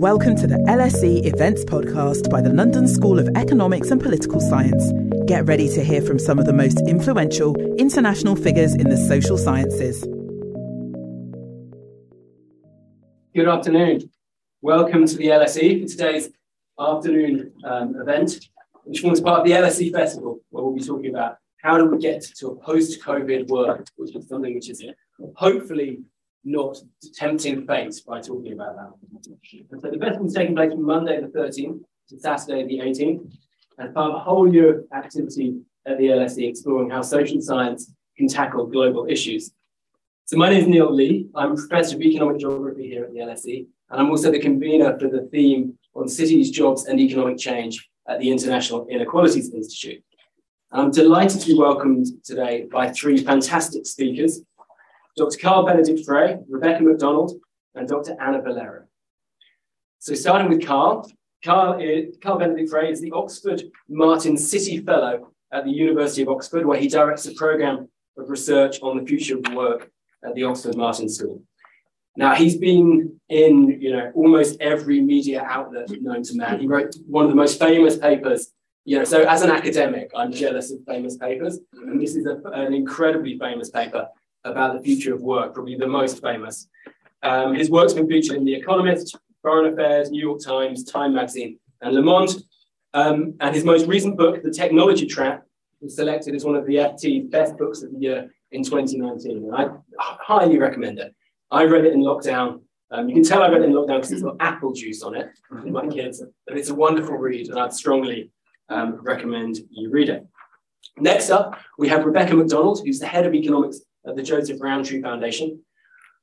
Welcome to the LSE Events Podcast by the London School of Economics and Political Science. Get ready to hear from some of the most influential international figures in the social sciences. Good afternoon. Welcome to the LSE for today's afternoon um, event, which forms part of the LSE Festival, where we'll be talking about how do we get to a post-COVID world, which is something which is hopefully not tempting fate by talking about that. And so the festival is taking place from Monday the 13th to Saturday the 18th, and part of a whole year of activity at the LSE exploring how social science can tackle global issues. So my name is Neil Lee. I'm a professor of economic geography here at the LSE, and I'm also the convener for the theme on cities, jobs, and economic change at the International Inequalities Institute. I'm delighted to be welcomed today by three fantastic speakers Dr. Carl Benedikt Frey, Rebecca McDonald, and Dr. Anna Valero. So starting with Carl, Carl, Carl Benedikt Frey is the Oxford Martin Citi Fellow at the University of Oxford, where he directs a program of research on the future of work at the Oxford Martin School. Now he's been in, you know, almost every media outlet known to man. He wrote one of the most famous papers. You know, so as an academic, I'm jealous of famous papers, and this is a, an incredibly famous paper about the future of work, probably the most famous. Um, his work's been featured in The Economist, Foreign Affairs, New York Times, Time Magazine, and Le Monde. Um, and his most recent book, The Technology Trap, was selected as one of the FT's best books of the year in 2019. And I highly recommend it. I read it in lockdown. Um, you can tell I read it in lockdown because it's got apple juice on it in my kids. But it's a wonderful read, and I'd strongly um, recommend you read it. Next up, we have Rebecca McDonald, who's the head of economics at the Joseph Rowntree Foundation.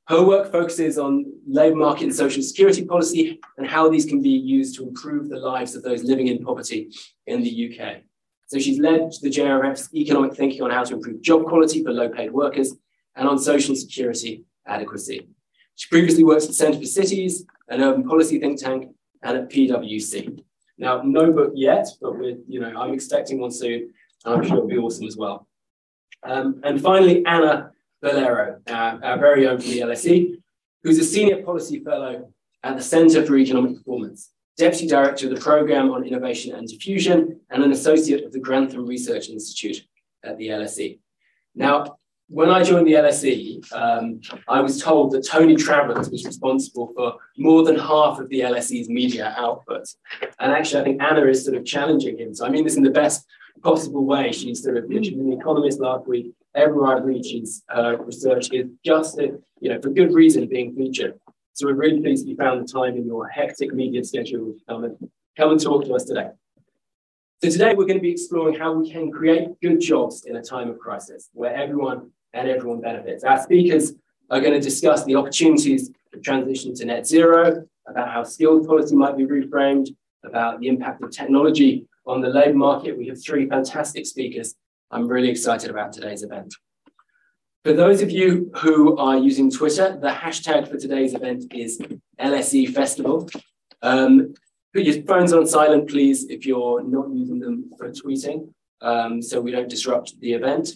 Her work focuses on labour market and social security policy and how these can be used to improve the lives of those living in poverty in the UK. So she's led the JRF's economic thinking on how to improve job quality for low paid workers and on social security adequacy. She previously worked at the Centre for Cities, an urban policy think tank, and at PwC. Now, no book yet, but we're, you know, I'm expecting one soon, and I'm sure it'll be awesome as well. Um, and finally, Anna Valero, uh, our very own from the LSE, who's a senior policy fellow at the Centre for Economic Performance, deputy director of the Programme on Innovation and Diffusion, and an associate of the Grantham Research Institute at the LSE. Now, when I joined the LSE, um, I was told that Tony Travers was responsible for more than half of the LSE's media output. And actually, I think Anna is sort of challenging him. So I mean this in the best possible way. She's sort of she's in the Economist last week. Everywhere I read, she's uh, research is just a, you know for good reason being featured. So we're really pleased that you found the time in your hectic media schedule to come and come and talk to us today. So today we're going to be exploring how we can create good jobs in a time of crisis, where everyone and everyone benefits. Our speakers are going to discuss the opportunities of transition to net zero, about how skills policy might be reframed, about the impact of technology on the labour market. We have three fantastic speakers. I'm really excited about today's event. For those of you who are using Twitter, the hashtag for today's event is LSE Festival. Um, put your phones on silent, please, if you're not using them for tweeting, um, so we don't disrupt the event.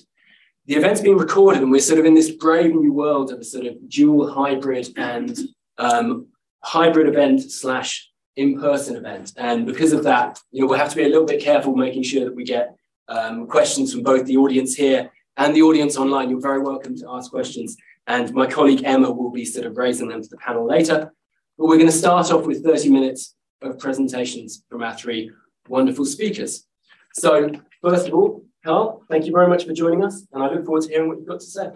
The event's being recorded, and we're sort of in this brave new world of a sort of dual hybrid and um, hybrid event slash in-person event. And because of that, you know, we'll have to be a little bit careful making sure that we get um, questions from both the audience here and the audience online. You're very welcome to ask questions. And my colleague Emma will be sort of raising them to the panel later. But we're going to start off with 30 minutes of presentations from our three wonderful speakers. So first of all, Carl, thank you very much for joining us. And I look forward to hearing what you've got to say.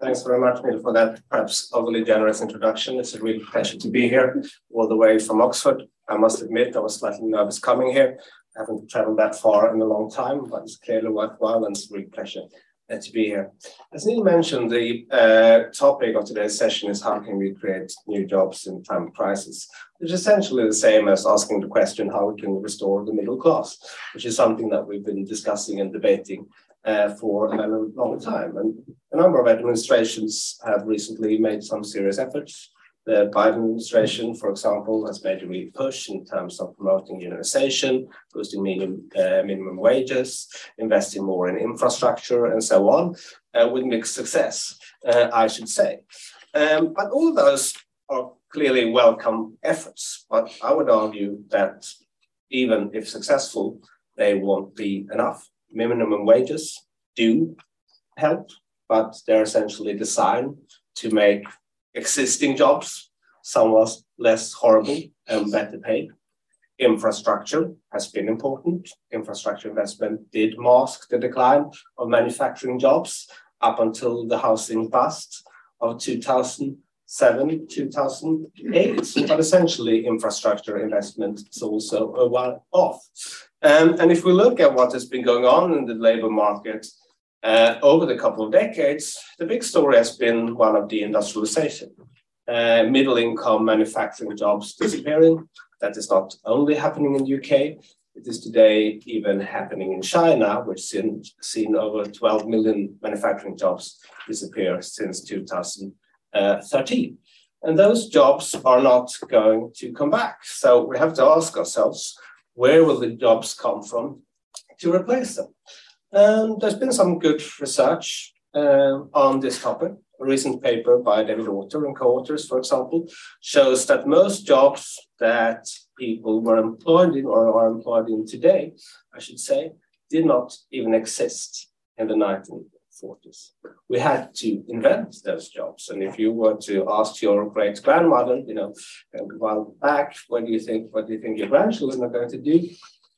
Thanks very much, Neil, for that perhaps overly generous introduction. It's a real pleasure to be here, all the way from Oxford. I must admit, I was slightly nervous coming here. I haven't traveled that far in a long time, but it's clearly worthwhile and it's a real pleasure uh, to be here. As Neil mentioned, the uh, topic of today's session is how can we create new jobs in time of crisis, which is essentially the same as asking the question how we can restore the middle class, which is something that we've been discussing and debating uh, for a long time. And a number of administrations have recently made some serious efforts. The Biden administration, for example, has made a real push in terms of promoting unionization, boosting minimum, uh, minimum wages, investing more in infrastructure, and so on, uh, with mixed success, uh, I should say. Um, but all of those are clearly welcome efforts, but I would argue that even if successful, they won't be enough. Minimum wages do help, but they're essentially designed to make existing jobs somewhat less horrible and better paid. Infrastructure has been important. Infrastructure investment did mask the decline of manufacturing jobs up until the housing bust of 2007, 2008. But essentially, infrastructure investment is also a while off. Um, and if we look at what has been going on in the labor market uh, over the couple of decades, the big story has been one of deindustrialization. Uh, middle income manufacturing jobs disappearing, that is not only happening in the UK, it is today even happening in China, which seen, seen over 12 million manufacturing jobs disappear since 2013. And those jobs are not going to come back. So we have to ask ourselves, where will the jobs come from to replace them? And there's been some good research uh, on this topic. A recent paper by David Autor and co-authors, for example, shows that most jobs that people were employed in or are employed in today, I should say, did not even exist in the 1940s. We had to invent those jobs. And if you were to ask your great grandmother, you know, a while back, what do you think, what do you think your grandchildren are going to do?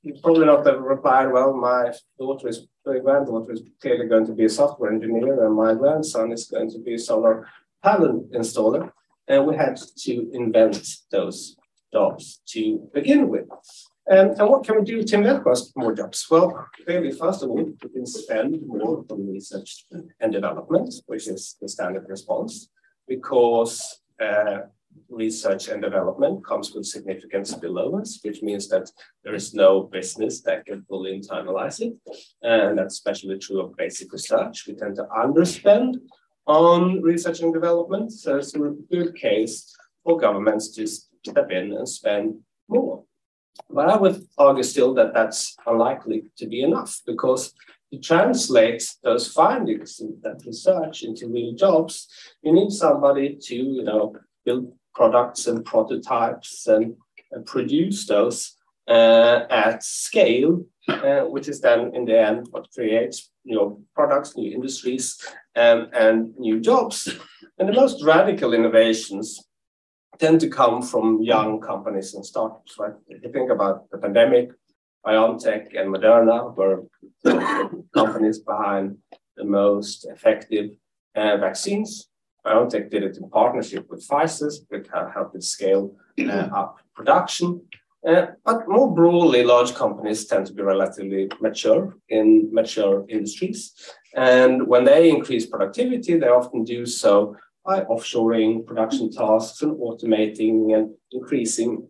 You probably not have replied, well, my daughter is my granddaughter is clearly going to be a software engineer, and my grandson is going to be a solar panel installer. And we had to invent those jobs to begin with. Um, and what can we do to invent more jobs? Well, clearly, first of all, we can spend more on research and development, which is the standard response, because uh, research and development comes with significant spillovers, which means that there is no business that can fully internalize it. And that's especially true of basic research. We tend to underspend on research and development. So it's a good case for governments to step in and spend more. But I would argue still that that's unlikely to be enough because to translate those findings in that research into real jobs, you need somebody to, you know, build products and prototypes and, and produce those uh, at scale, uh, which is then in the end what creates know products, new industries, um, and new jobs. And the most radical innovations tend to come from young companies and startups. Right? If you think about the pandemic, BioNTech and Moderna were companies behind the most effective uh, vaccines. BioNTech did it in partnership with Pfizer, which helped it scale uh, up production. Uh, but more broadly, large companies tend to be relatively mature in mature industries. And when they increase productivity, they often do so by offshoring production tasks and automating and increasing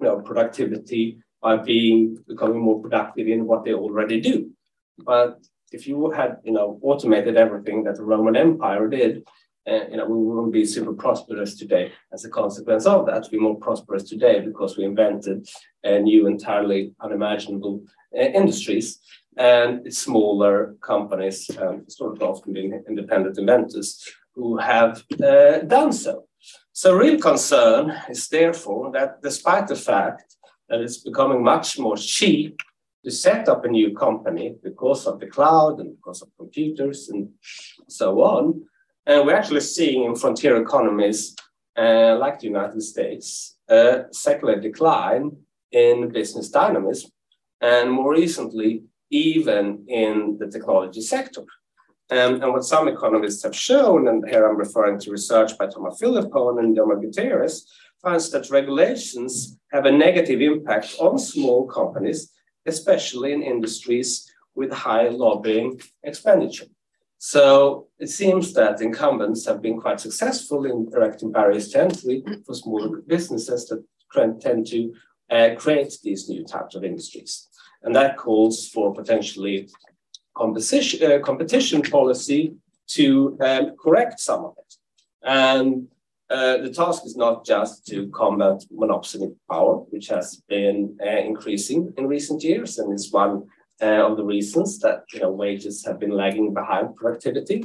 you know, productivity by being becoming more productive in what they already do. But if you had you know automated everything that the Roman Empire did, uh, you know, we wouldn't be super prosperous today as a consequence of that. We're more prosperous today because we invented uh, new, entirely unimaginable uh, industries. And smaller companies, um, historically often being independent inventors, who have uh, done so. So, real concern is therefore that despite the fact that it's becoming much more cheap to set up a new company because of the cloud and because of computers and so on, and we're actually seeing in frontier economies uh, like the United States a secular decline in business dynamism, and more recently, even in the technology sector. Um, and what some economists have shown, and here I'm referring to research by Thomas Philippon and Jaume Gutierrez, finds that regulations have a negative impact on small companies, especially in industries with high lobbying expenditure. So it seems that incumbents have been quite successful in erecting barriers to entry for smaller businesses that tend to uh, create these new types of industries. And that calls for potentially competition, uh, competition policy to um, correct some of it. And uh, the task is not just to combat monopoly power, which has been uh, increasing in recent years and is one of the reasons that you know, wages have been lagging behind productivity.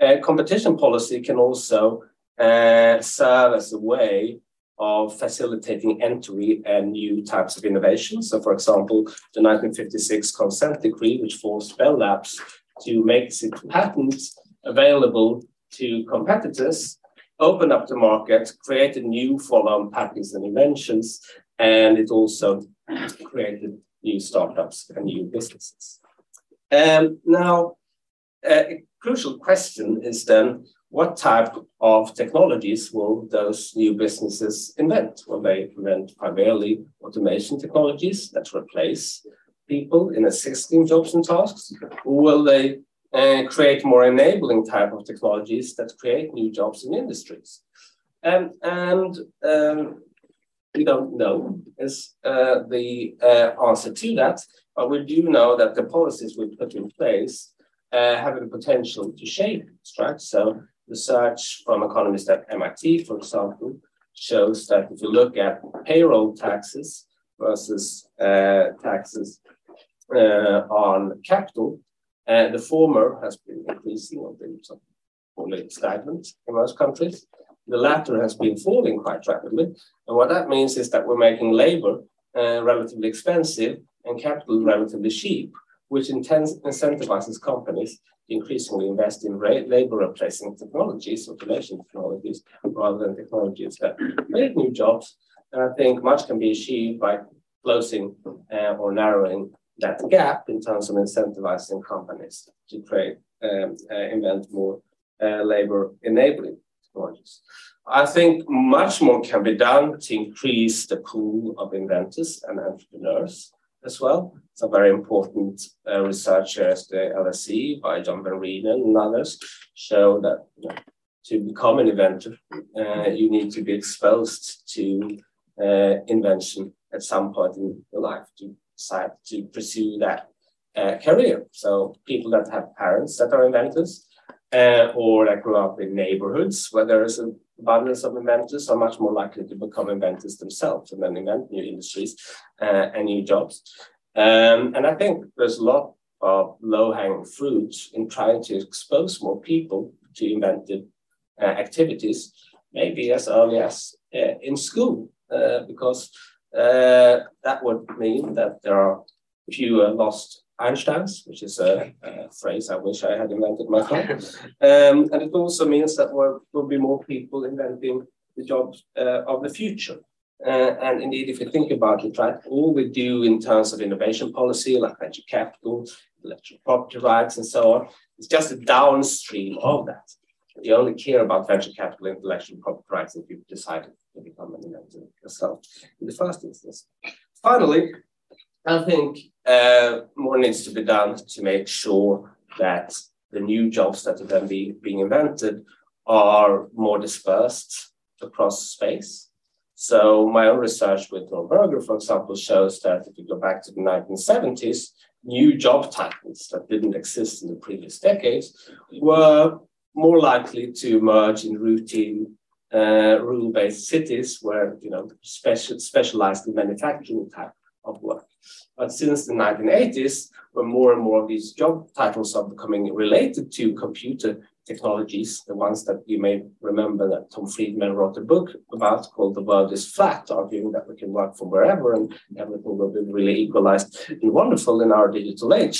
Uh, competition policy can also uh, serve as a way of facilitating entry and new types of innovation. So, for example, the 1956 consent decree, which forced Bell Labs to make its patents available to competitors, opened up the market, created new follow-on patents and inventions, and it also created new startups and new businesses. Um, now, a crucial question is then what type of technologies will those new businesses invent? Will they invent primarily automation technologies that replace people in existing jobs and tasks? Or will they uh, create more enabling type of technologies that create new jobs in industries? Um, and um, we don't know is uh, the uh, answer to that, but we do know that the policies we put in place uh, have the potential to shape right? So research from economists at MIT, for example, shows that if you look at payroll taxes versus uh, taxes uh, on capital, uh, the former has been increasing or been stagnant in most countries. The latter has been falling quite rapidly. And what that means is that we're making labor uh, relatively expensive and capital relatively cheap, which incentivizes companies to increasingly invest in labor replacing technologies, automation technologies, rather than technologies that create new jobs. And I think much can be achieved by closing uh, or narrowing that gap in terms of incentivizing companies to create, um, uh, invent more uh, labor enabling technologies. I think much more can be done to increase the pool of inventors and entrepreneurs as well. Some very important uh, research as the LSE by John Van Reenen and others show that you know, to become an inventor, uh, you need to be exposed to uh, invention at some point in your life to decide to pursue that uh, career. So people that have parents that are inventors uh, or that grew up in neighborhoods where there is an abundance of inventors are much more likely to become inventors themselves and then invent new industries uh, and new jobs. Um, and I think there's a lot of low-hanging fruit in trying to expose more people to inventive uh, activities, maybe as early as uh, in school, uh, because uh, that would mean that there are fewer lost Einsteins, which is a, a, phrase I wish I had invented myself. Um, and it also means that there will be more people inventing the jobs uh, of the future. Uh, and indeed, if you think about it, right, all we do in terms of innovation policy, like venture capital, intellectual property rights, and so on, is just a downstream of that. You only care about venture capital, intellectual property rights if you've decided to become an inventor yourself in the first instance. Finally, I think uh, more needs to be done to make sure that the new jobs that are then be, being invented are more dispersed across space. So my own research with Ron Berger, for example, shows that if you go back to the 1970s, new job titles that didn't exist in the previous decades were more likely to emerge in routine uh, rule-based cities where you know special, specialized in manufacturing type of work. But since the 1980s, when more and more of these job titles are becoming related to computer technologies, the ones that you may remember that Tom Friedman wrote a book about called The World is Flat, arguing that we can work from wherever and everything will be really equalized and wonderful in our digital age.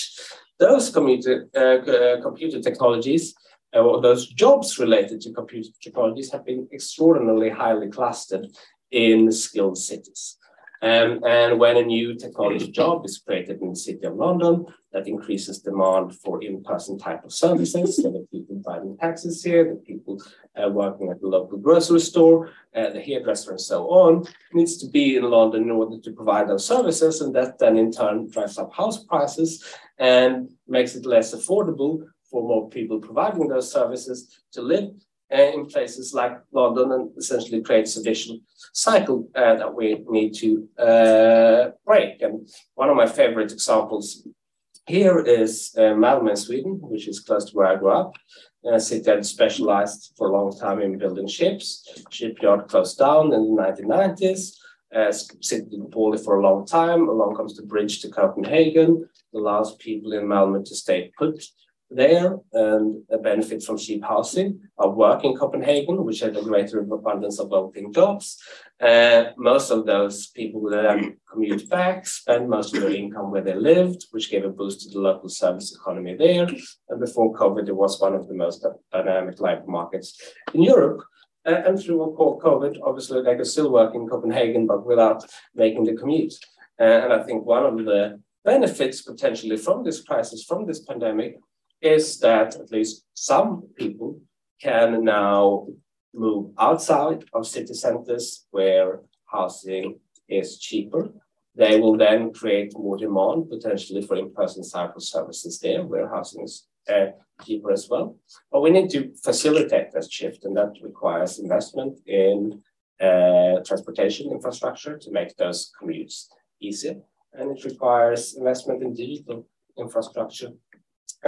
Those computer, uh, uh computer technologies uh, or those jobs related to computer technologies have been extraordinarily highly clustered in skilled cities. Um, and when a new technology job is created in the city of London, that increases demand for in-person type of services. so the people driving taxis here, the people uh, working at the local grocery store, uh, the hairdresser, and so on, needs to be in London in order to provide those services, and that then in turn drives up house prices and makes it less affordable for more people providing those services to live in places like London and essentially creates a vicious cycle uh, that we need to uh, break. And one of my favorite examples here is uh, Malmö, Sweden, which is close to where I grew up. A city that specialized for a long time in building ships. Shipyard closed down in the 1990s. Uh, sitting poorly for a long time. Along comes the bridge to Copenhagen, allows people in Malmö to stay put there and benefit from cheap housing, or work in Copenhagen, which had a greater abundance of low-paying jobs. Uh, most of those people then commute back, spend most of their income where they lived, which gave a boost to the local service economy there. And before COVID, it was one of the most dynamic labor markets in Europe. Uh, and through COVID, obviously, they could still work in Copenhagen, but without making the commute. Uh, and I think one of the benefits potentially from this crisis, from this pandemic, is that at least some people can now move outside of city centers where housing is cheaper. They will then create more demand potentially for in-person cycle services there where housing is uh, cheaper as well. But we need to facilitate that shift and that requires investment in uh, transportation infrastructure to make those commutes easier. And it requires investment in digital infrastructure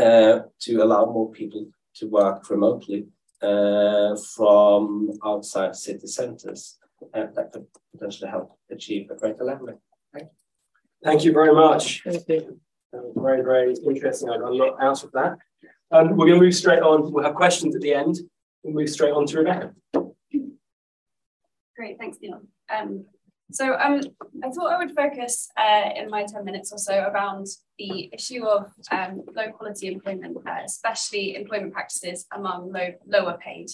uh, to allow more people to work remotely uh, from outside city centers. And that could potentially help achieve a greater leveling. Thank you. Thank you very much. Thank you. Very, very interesting. I got a lot out of that. Um, we're going to move straight on. We'll have questions at the end. We'll move straight on to Rebecca. Great, thanks, Neil. Um, so um, I thought I would focus uh, in my 10 minutes or so around the issue of um, low quality employment, uh, especially employment practices among low, lower paid,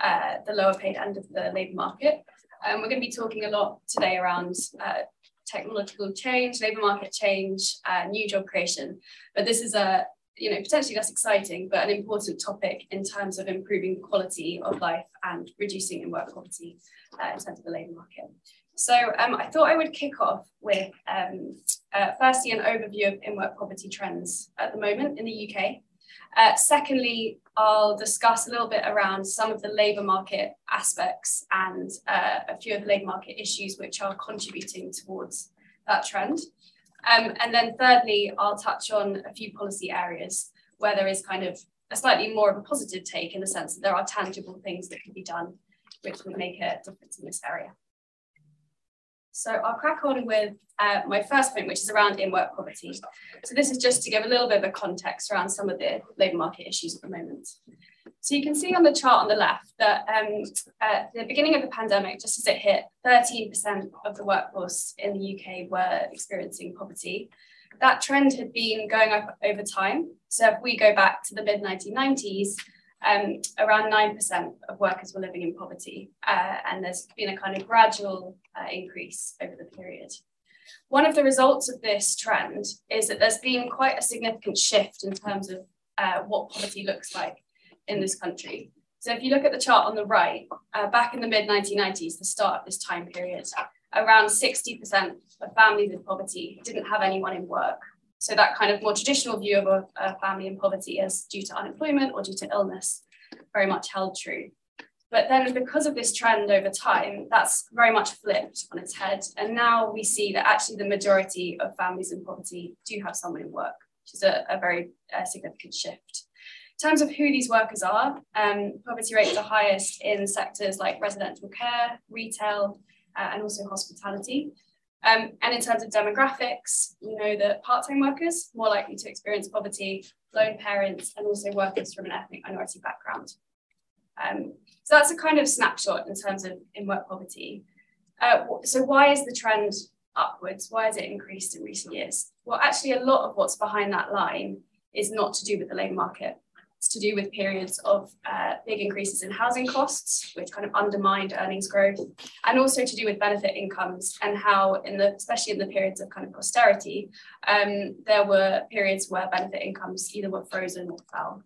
uh, the lower paid end of the labour market. Um, we're going to be talking a lot today around uh, technological change, labour market change, uh, new job creation, but this is a you know potentially less exciting but an important topic in terms of improving quality of life and reducing in work poverty uh, in terms of the labour market. So um, I thought I would kick off with um, uh, firstly an overview of in-work poverty trends at the moment in the UK. Uh, secondly, I'll discuss a little bit around some of the labour market aspects and uh, a few of the labour market issues which are contributing towards that trend. Um, and then thirdly, I'll touch on a few policy areas where there is kind of a slightly more of a positive take in the sense that there are tangible things that can be done which would make a difference in this area. So I'll crack on with uh, my first point, which is around in-work poverty. So this is just to give a little bit of a context around some of the labour market issues at the moment. So you can see on the chart on the left that um, at the beginning of the pandemic, just as it hit, 13% of the workforce in the UK were experiencing poverty. That trend had been going up over time. So if we go back to the mid 1990s, um, around 9% of workers were living in poverty, uh, and there's been a kind of gradual uh, increase over the period. One of the results of this trend is that there's been quite a significant shift in terms of uh, what poverty looks like in this country. So if you look at the chart on the right, uh, back in the mid 1990s, the start of this time period, around 60% of families in poverty didn't have anyone in work. So that kind of more traditional view of a, a family in poverty as due to unemployment or due to illness very much held true. But then, because of this trend over time, that's very much flipped on its head. And now we see that actually the majority of families in poverty do have someone in work, which is a, a very uh, significant shift. In terms of who these workers are, um, poverty rates are highest in sectors like residential care, retail, uh, and also hospitality. Um, and in terms of demographics, we know that part-time workers more likely to experience poverty, lone parents, and also workers from an ethnic minority background. Um, so that's a kind of snapshot in terms of in-work poverty. Uh, so why is the trend upwards? Why has it increased in recent years? Well, actually, a lot of what's behind that line is not to do with the labour market. It's to do with periods of uh, big increases in housing costs, which kind of undermined earnings growth, and also to do with benefit incomes and how, in the especially in the periods of kind of austerity, um, there were periods where benefit incomes either were frozen or fell.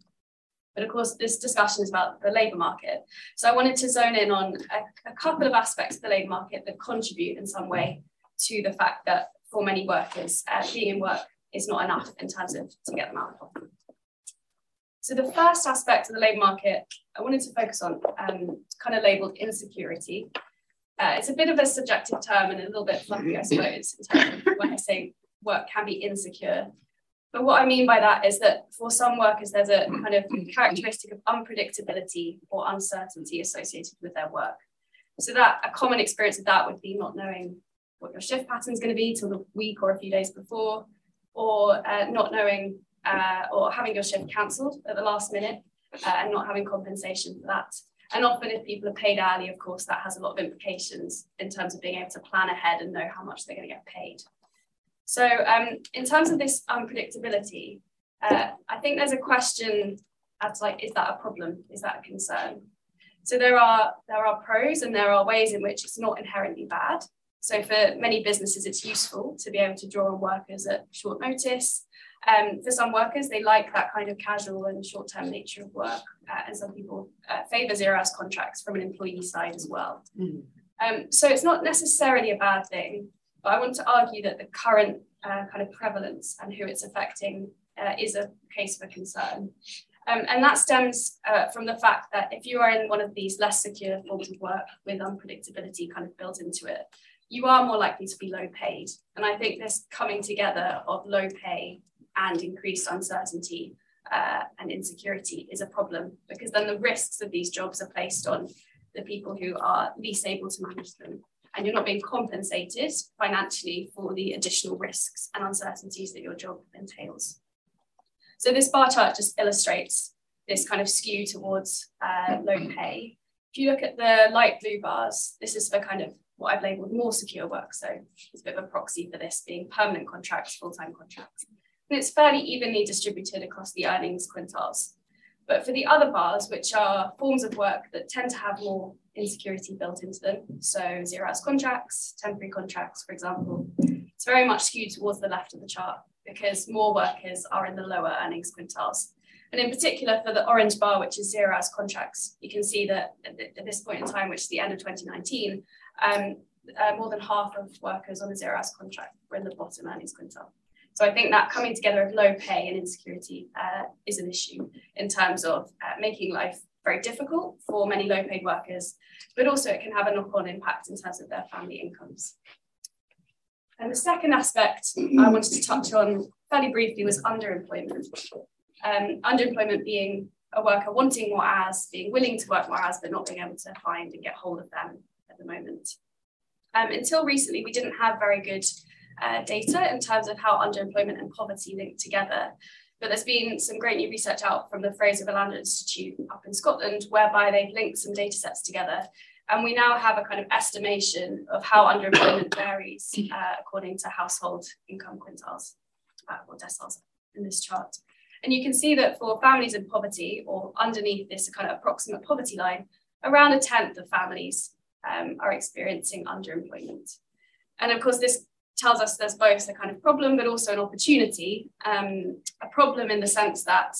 But of course, this discussion is about the labour market. So I wanted to zone in on a, a couple of aspects of the labour market that contribute in some way to the fact that for many workers, uh, being in work is not enough in terms of to get them out of poverty. So the first aspect of the labour market I wanted to focus on, um, kind of labelled insecurity. Uh, it's a bit of a subjective term and a little bit fluffy, I suppose, in terms of when I say work can be insecure. But what I mean by that is that for some workers, there's a kind of characteristic of unpredictability or uncertainty associated with their work. So that a common experience of that would be not knowing what your shift pattern is going to be till the week or a few days before, or uh, not knowing uh, or having your shift cancelled at the last minute uh, and not having compensation for that. And often, if people are paid early, of course, that has a lot of implications in terms of being able to plan ahead and know how much they're going to get paid. So, um, in terms of this unpredictability, uh, I think there's a question as like, is that a problem? Is that a concern? So there are there are pros and there are ways in which it's not inherently bad. So for many businesses, it's useful to be able to draw on workers at short notice. Um, for some workers, they like that kind of casual and short-term nature of work, uh, and some people uh, favour zero-hours contracts from an employee side as well. Mm. Um, so it's not necessarily a bad thing, but I want to argue that the current uh, kind of prevalence and who it's affecting uh, is a case for concern. Um, and that stems uh, from the fact that if you are in one of these less secure forms of work with unpredictability kind of built into it, you are more likely to be low paid. And I think this coming together of low pay and increased uncertainty uh, and insecurity is a problem because then the risks of these jobs are placed on the people who are least able to manage them. And you're not being compensated financially for the additional risks and uncertainties that your job entails. So this bar chart just illustrates this kind of skew towards uh, low pay. If you look at the light blue bars, this is for kind of what I've labeled more secure work. So it's a bit of a proxy for this being permanent contracts, full-time contracts. And it's fairly evenly distributed across the earnings quintiles. But for the other bars, which are forms of work that tend to have more insecurity built into them, so zero hours contracts, temporary contracts, for example, it's very much skewed towards the left of the chart because more workers are in the lower earnings quintiles. And in particular for the orange bar, which is zero hours contracts, you can see that at this point in time, which is the end of 2019, um, uh, more than half of workers on a zero hours contract were in the bottom earnings quintile. So I think that coming together of low pay and insecurity uh, is an issue in terms of uh, making life very difficult for many low paid workers, but also it can have a knock on impact in terms of their family incomes. And the second aspect I wanted to touch on fairly briefly was underemployment. Um, underemployment being a worker wanting more hours, being willing to work more hours, but not being able to find and get hold of them at the moment. Um, until recently, we didn't have very good uh, data in terms of how underemployment and poverty link together. But there's been some great new research out from the Fraser of Allander Institute up in Scotland, whereby they've linked some data sets together and we now have a kind of estimation of how underemployment varies uh, according to household income quintiles uh, or deciles in this chart. And you can see that for families in poverty or underneath this kind of approximate poverty line, around a tenth of families um, are experiencing underemployment. And of course, this tells us there's both a kind of problem, but also an opportunity. Um, a problem in the sense that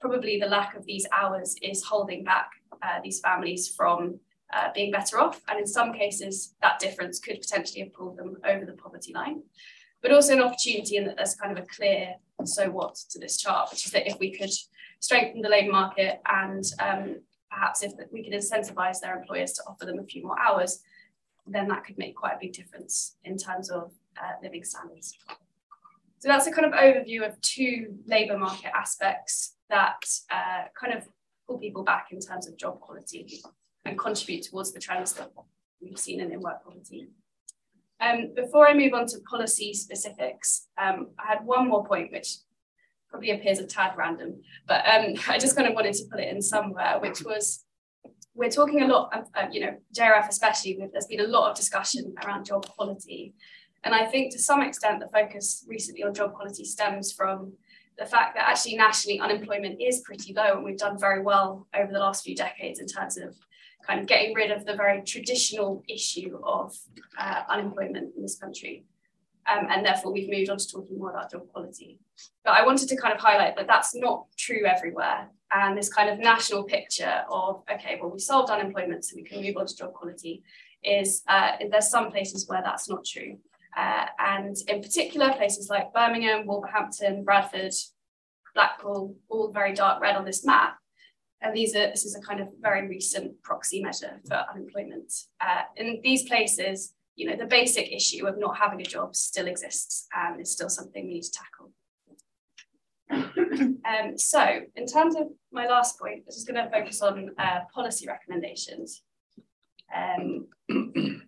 probably the lack of these hours is holding back uh, these families from uh, being better off. And in some cases, that difference could potentially have pulled them over the poverty line. But also an opportunity in that there's kind of a clear so what to this chart, which is that if we could strengthen the labour market and um, perhaps if we could incentivize their employers to offer them a few more hours, then that could make quite a big difference in terms of uh, living standards. So that's a kind of overview of two labour market aspects that uh, kind of pull people back in terms of job quality and contribute towards the trends that we've seen in, work poverty. Um, before I move on to policy specifics, um, I had one more point which probably appears a tad random, but um, I just kind of wanted to put it in somewhere, which was we're talking a lot, of, uh, you know, JRF especially, there's been a lot of discussion around job quality. And I think to some extent the focus recently on job quality stems from the fact that actually nationally unemployment is pretty low and we've done very well over the last few decades in terms of kind of getting rid of the very traditional issue of uh, unemployment in this country. Um, and therefore, we've moved on to talking more about job quality. But I wanted to kind of highlight that that's not true everywhere. And this kind of national picture of, okay, well, we solved unemployment, so we can move on to job quality, is uh, there's some places where that's not true. Uh, and in particular, places like Birmingham, Wolverhampton, Bradford, Blackpool, all very dark red on this map, and these are this is a kind of very recent proxy measure for unemployment. Uh, in these places, you know, the basic issue of not having a job still exists and is still something we need to tackle. um, so, in terms of my last point, I'm just going to focus on uh, policy recommendations. Um,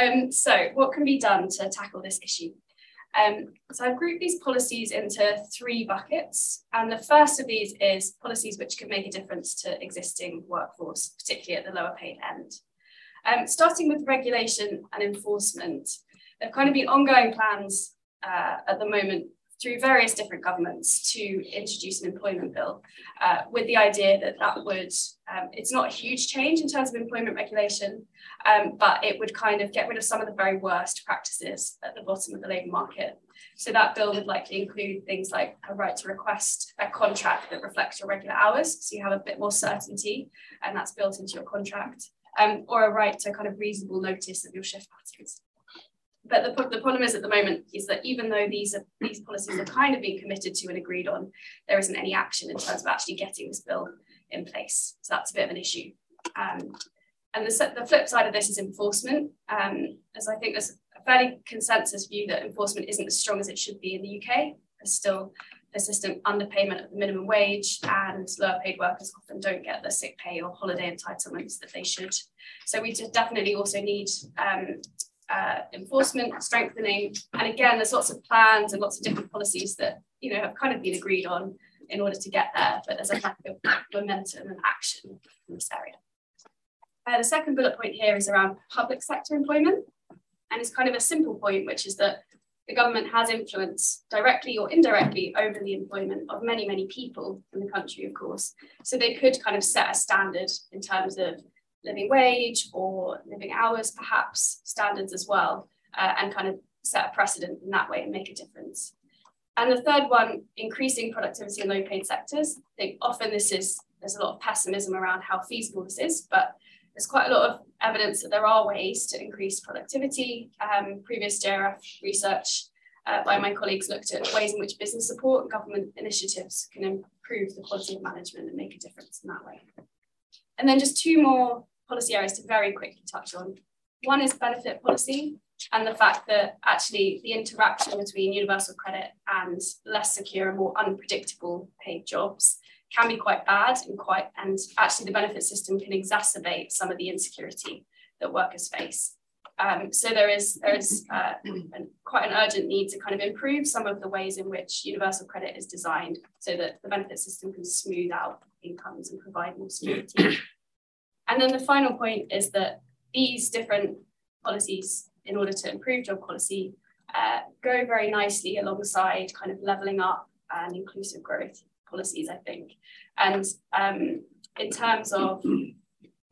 um, so, what can be done to tackle this issue? Um, so I've grouped these policies into three buckets. And the first of these is policies which can make a difference to existing workforce, particularly at the lower paid end. Um, starting with regulation and enforcement, there have kind of been ongoing plans uh, at the moment through various different governments to introduce an employment bill uh, with the idea that that would, um, it's not a huge change in terms of employment regulation, um, but it would kind of get rid of some of the very worst practices at the bottom of the labour market. So that bill would likely include things like a right to request a contract that reflects your regular hours, so you have a bit more certainty, and that's built into your contract, um, or a right to kind of reasonable notice of your shift patterns. But the, the problem is at the moment is that even though these are, these policies are kind of being committed to and agreed on, there isn't any action in terms of actually getting this bill in place. So that's a bit of an issue. Um, and the, the flip side of this is enforcement, um, as I think there's a fairly consensus view that enforcement isn't as strong as it should be in the UK. There's still persistent underpayment of the minimum wage, and lower paid workers often don't get the sick pay or holiday entitlements that they should. So we definitely also need um, uh, enforcement, strengthening. And again, there's lots of plans and lots of different policies that you know have kind of been agreed on in order to get there, but there's a lack of momentum and action in this area. Uh, the second bullet point here is around public sector employment. And it's kind of a simple point, which is that the government has influence directly or indirectly over the employment of many, many people in the country, of course. So they could kind of set a standard in terms of living wage or living hours, perhaps standards as well, uh, and kind of set a precedent in that way and make a difference. And the third one, increasing productivity in low paid sectors. I think often this is, there's a lot of pessimism around how feasible this is, but there's quite a lot of evidence that there are ways to increase productivity. Um, previous JRF research uh, by my colleagues looked at ways in which business support and government initiatives can improve the quality of management and make a difference in that way. And then just two more policy areas to very quickly touch on. One is benefit policy and the fact that actually the interaction between universal credit and less secure and more unpredictable paid jobs can be quite bad and quite and actually the benefit system can exacerbate some of the insecurity that workers face. Um, so there is there is uh, an, quite an urgent need to kind of improve some of the ways in which universal credit is designed so that the benefit system can smooth out incomes and provide more stability. And then the final point is that these different policies, in order to improve job quality, uh, go very nicely alongside kind of levelling up and inclusive growth policies, I think. And um, in terms of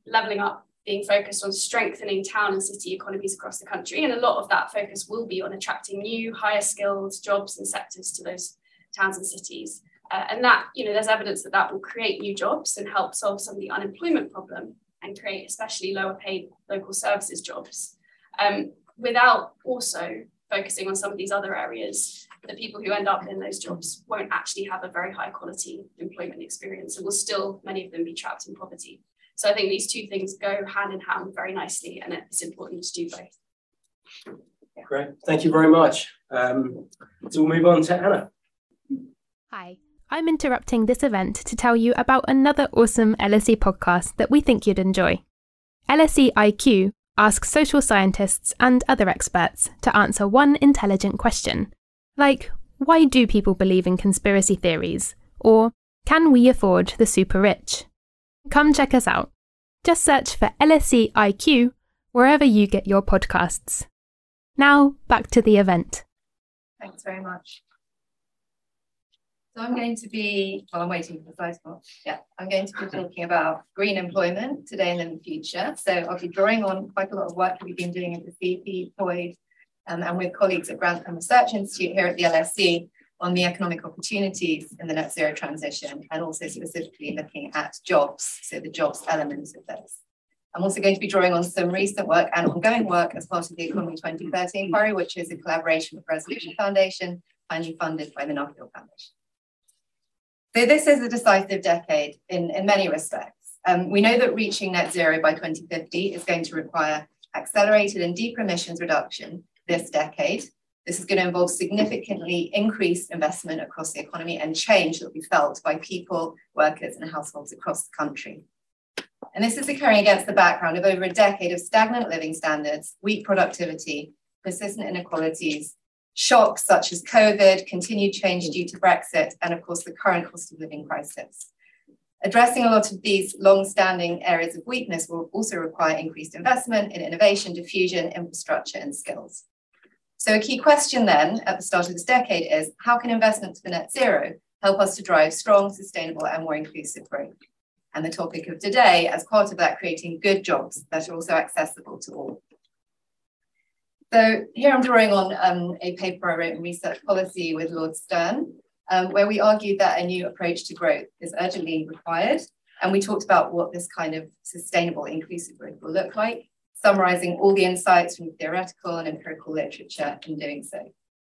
levelling up, being focused on strengthening town and city economies across the country, and a lot of that focus will be on attracting new, higher skilled jobs and sectors to those towns and cities. Uh, and that, you know, there's evidence that that will create new jobs and help solve some of the unemployment problem and create especially lower paid local services jobs. Um, without also focusing on some of these other areas the people who end up in those jobs won't actually have a very high quality employment experience and will still many of them be trapped in poverty. So i think these two things go hand in hand very nicely and it's important to do both. Yeah. great. Thank you very much. Um, so we'll move on to anna. Hi I'm interrupting this event to tell you about another awesome LSE podcast that we think you'd enjoy. LSE IQ asks social scientists and other experts to answer one intelligent question, like why do people believe in conspiracy theories? Or can we afford the super rich? Come check us out. Just search for LSE IQ wherever you get your podcasts. Now, back to the event. Thanks very much. So I'm going to be, well, I'm waiting for the slide spot. Yeah, I'm going to be talking about green employment today and in the future. So I'll be drawing on quite a lot of work that we've been doing at the CEP, um, and with colleagues at Grantham Research Institute here at the LSE on the economic opportunities in the net zero transition, and also specifically looking at jobs, so the jobs elements of this. I'm also going to be drawing on some recent work and ongoing work as part of the Economy 2030 inquiry, which is a collaboration with the Resolution Foundation, finally funded by the Nuffield Foundation. So this is a decisive decade in, in many respects. Um, we know that reaching net zero by 2050 is going to require accelerated and deeper emissions reduction this decade. This is going to involve significantly increased investment across the economy and change that will be felt by people, workers, and households across the country. And this is occurring against the background of over a decade of stagnant living standards, weak productivity, persistent inequalities, shocks such as COVID, continued change mm. due to Brexit, and of course the current cost of living crisis. Addressing a lot of these long-standing areas of weakness will also require increased investment in innovation, diffusion, infrastructure, and skills. So a key question then at the start of this decade is, how can investments for net zero help us to drive strong, sustainable, and more inclusive growth? And the topic of today, as part of that, creating good jobs that are also accessible to all. So here I'm drawing on um, a paper I wrote in Research Policy with Lord Stern, um, where we argued that a new approach to growth is urgently required. And we talked about what this kind of sustainable inclusive growth will look like, summarizing all the insights from theoretical and empirical literature in doing so.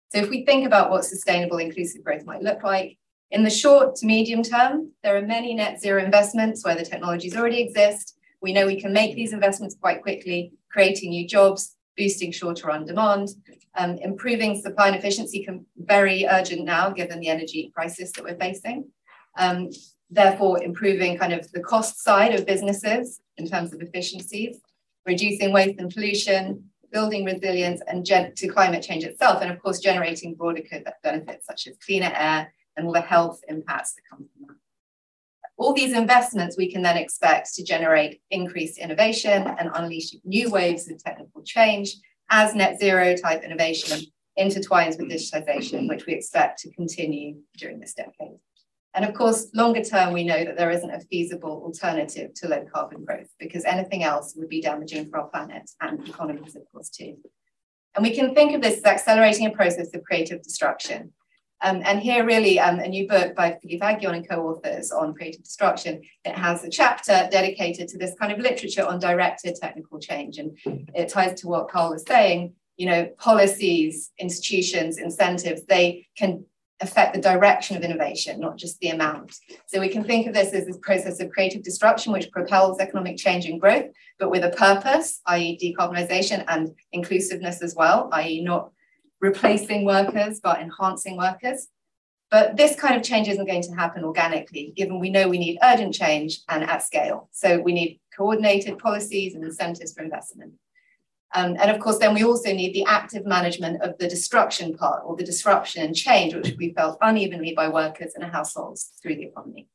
So if we think about what sustainable inclusive growth might look like, in the short to medium term, there are many net zero investments where the technologies already exist. We know we can make these investments quite quickly, creating new jobs, boosting shorter on demand, um, improving supply and efficiency can very urgent now given the energy crisis that we're facing. Um, therefore, improving kind of the cost side of businesses in terms of efficiencies, reducing waste and pollution, building resilience and to climate change itself, and of course, generating broader benefits such as cleaner air and all the health impacts that come from that. All these investments we can then expect to generate increased innovation and unleash new waves of technical change as net zero type innovation intertwines with digitization, which we expect to continue during this decade. And of course, longer term, we know that there isn't a feasible alternative to low carbon growth because anything else would be damaging for our planet and economies, of course, too. And we can think of this as accelerating a process of creative destruction um, and here, really, um, a new book by Philippe Aghion and co-authors on creative destruction. It has a chapter dedicated to this kind of literature on directed technical change, and it ties to what Carl was saying. You know, policies, institutions, incentives, they can affect the direction of innovation, not just the amount. So we can think of this as this process of creative destruction, which propels economic change and growth, but with a purpose, i.e., decarbonization and inclusiveness as well, i.e., not replacing workers, but enhancing workers. But this kind of change isn't going to happen organically, given we know we need urgent change and at scale. So we need coordinated policies and incentives for investment. Um, and of course, then we also need the active management of the destruction part or the disruption and change, which we felt unevenly by workers and households through the economy.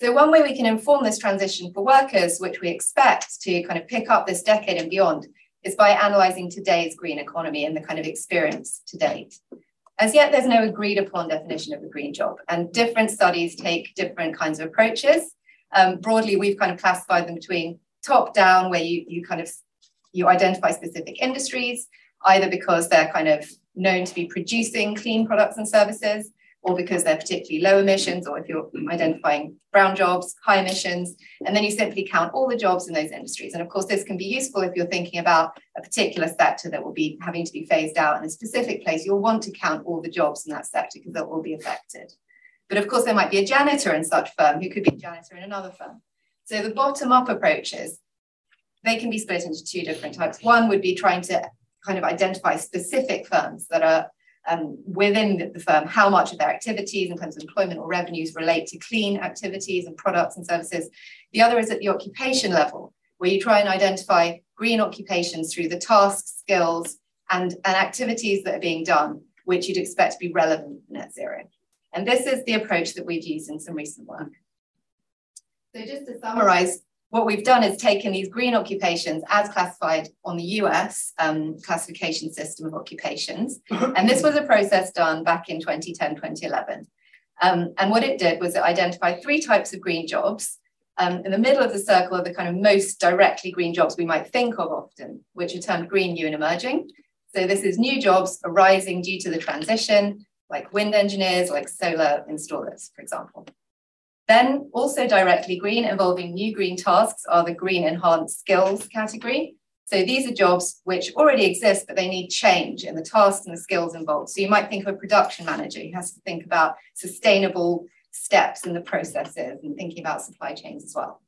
So one way we can inform this transition for workers, which we expect to kind of pick up this decade and beyond, is by analysing today's green economy and the kind of experience to date. As yet, there's no agreed upon definition of a green job, and different studies take different kinds of approaches. Um, broadly, we've kind of classified them between top down, where you, you kind of you identify specific industries, either because they're kind of known to be producing clean products and services, or because they're particularly low emissions, or if you're identifying brown jobs, high emissions, and then you simply count all the jobs in those industries. And of course, this can be useful if you're thinking about a particular sector that will be having to be phased out in a specific place. You'll want to count all the jobs in that sector because they'll all be affected. But of course, there might be a janitor in such firm who could be a janitor in another firm. So the bottom-up approaches, they can be split into two different types. One would be trying to kind of identify specific firms that are um, within the firm how much of their activities in terms of employment or revenues relate to clean activities and products and services. The other is at the occupation level, where you try and identify green occupations through the tasks, skills, and, and activities that are being done, which you'd expect to be relevant for net zero. And this is the approach that we've used in some recent work. So just to summarize, what we've done is taken these green occupations as classified on the US um, classification system of occupations. And this was a process done back in 2010, 2011. Um, and what it did was it identified three types of green jobs. Um, in the middle of the circle are the kind of most directly green jobs we might think of often, which are termed green, new, and emerging. So this is new jobs arising due to the transition, like wind engineers, like solar installers, for example. Then also directly green involving new green tasks are the green enhanced skills category. So these are jobs which already exist, but they need change in the tasks and the skills involved. So you might think of a production manager who has to think about sustainable steps in the processes and thinking about supply chains as well.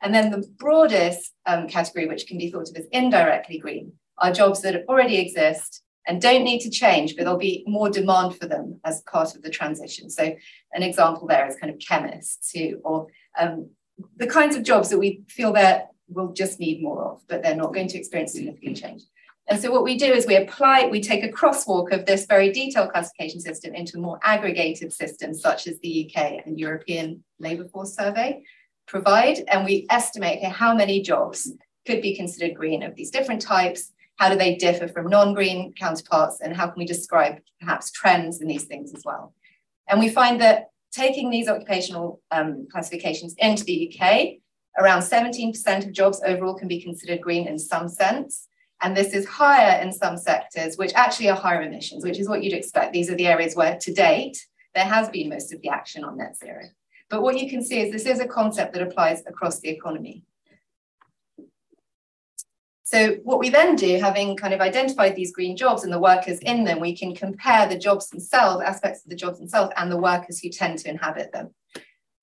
And then the broadest um, category, which can be thought of as indirectly green, are jobs that already exist and don't need to change, but there'll be more demand for them as part of the transition. So an example there is kind of chemists who, or um, the kinds of jobs that we feel that we'll just need more of, but they're not going to experience significant change. And so what we do is we apply, we take a crosswalk of this very detailed classification system into a more aggregated system, such as the UK and European Labour Force Survey provide. And we estimate how many jobs could be considered green of these different types. How do they differ from non-green counterparts? And how can we describe perhaps trends in these things as well? And we find that taking these occupational um, classifications into the UK, around 17% of jobs overall can be considered green in some sense. And this is higher in some sectors, which actually are higher emissions, which is what you'd expect. These are the areas where to date, there has been most of the action on net zero. But what you can see is this is a concept that applies across the economy. So what we then do, having kind of identified these green jobs and the workers in them, we can compare the jobs themselves, aspects of the jobs themselves, and the workers who tend to inhabit them.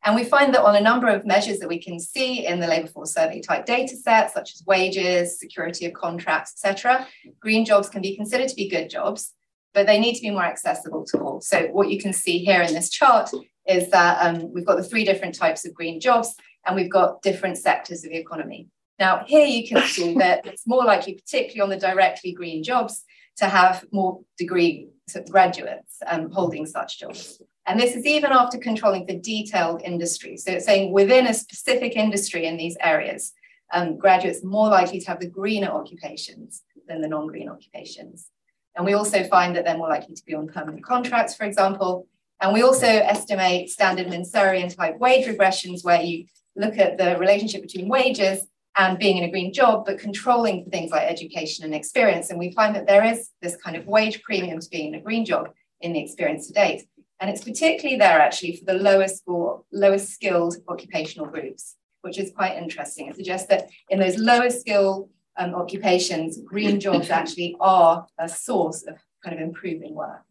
And we find that on a number of measures that we can see in the labour force survey type data sets, such as wages, security of contracts, etc., green jobs can be considered to be good jobs, but they need to be more accessible to all. So what you can see here in this chart is that um, we've got the three different types of green jobs, and we've got different sectors of the economy. Now, here you can see that it's more likely, particularly on the directly green jobs, to have more degree graduates um, holding such jobs. And this is even after controlling for detailed industry. So it's saying within a specific industry in these areas, um, graduates more likely to have the greener occupations than the non-green occupations. And we also find that they're more likely to be on permanent contracts, for example. And we also estimate standard Mincerian type wage regressions where you look at the relationship between wages and being in a green job, but controlling things like education and experience. And we find that there is this kind of wage premium to being in a green job in the experience to date. And it's particularly there actually for the lowest or lowest skilled occupational groups, which is quite interesting. It suggests that in those lower skill um, occupations, green jobs actually are a source of kind of improving work.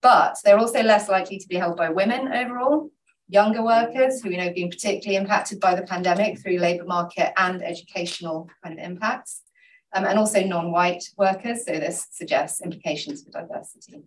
But they're also less likely to be held by women overall, younger workers who we know have been particularly impacted by the pandemic through labour market and educational kind of impacts, um, and also non-white workers. So this suggests implications for diversity.